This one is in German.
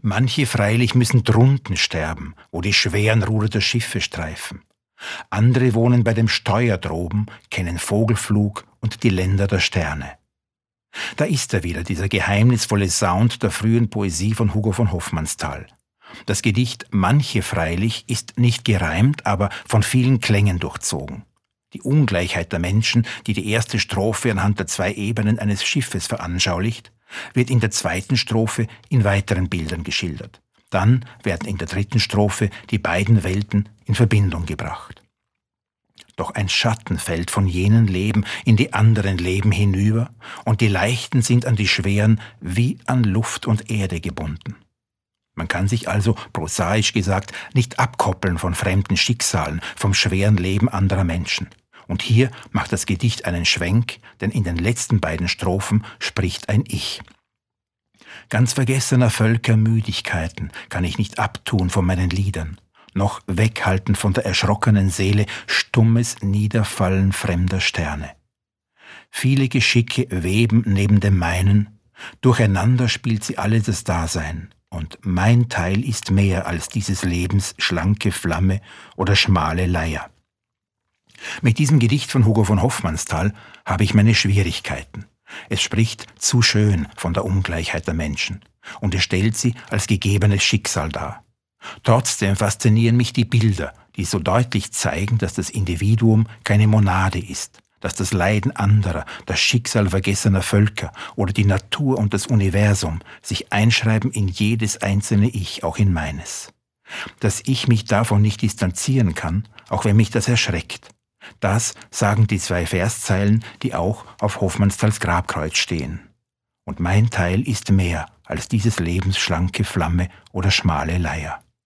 Manche freilich müssen drunten sterben, wo die schweren Ruder der Schiffe streifen. Andere wohnen bei dem Steuer droben, kennen Vogelflug und die Länder der Sterne. Da ist er wieder, dieser geheimnisvolle Sound der frühen Poesie von Hugo von Hofmannsthal. Das Gedicht Manche freilich ist nicht gereimt, aber von vielen Klängen durchzogen. Die Ungleichheit der Menschen, die die erste Strophe anhand der zwei Ebenen eines Schiffes veranschaulicht, wird in der zweiten Strophe in weiteren Bildern geschildert. Dann werden in der dritten Strophe die beiden Welten in Verbindung gebracht. Doch ein Schatten fällt von jenen Leben in die anderen Leben hinüber, und die Leichten sind an die Schweren wie an Luft und Erde gebunden. Man kann sich also, prosaisch gesagt, nicht abkoppeln von fremden Schicksalen, vom schweren Leben anderer Menschen. Und hier macht das Gedicht einen Schwenk, denn in den letzten beiden Strophen spricht ein Ich. Ganz vergessener Völker Müdigkeiten kann ich nicht abtun von meinen Liedern, noch weghalten von der erschrockenen Seele stummes Niederfallen fremder Sterne. Viele Geschicke weben neben dem meinen, durcheinander spielt sie alle das Dasein, und mein Teil ist mehr als dieses Lebens schlanke Flamme oder schmale Leier. Mit diesem Gedicht von Hugo von Hoffmannsthal habe ich meine Schwierigkeiten. Es spricht zu schön von der Ungleichheit der Menschen und es stellt sie als gegebenes Schicksal dar. Trotzdem faszinieren mich die Bilder, die so deutlich zeigen, dass das Individuum keine Monade ist, dass das Leiden anderer, das Schicksal vergessener Völker oder die Natur und das Universum sich einschreiben in jedes einzelne Ich, auch in meines. Dass ich mich davon nicht distanzieren kann, auch wenn mich das erschreckt. Das sagen die zwei Verszeilen, die auch auf Hoffmannsthals Grabkreuz stehen. Und mein Teil ist mehr als dieses Lebens schlanke Flamme oder schmale Leier.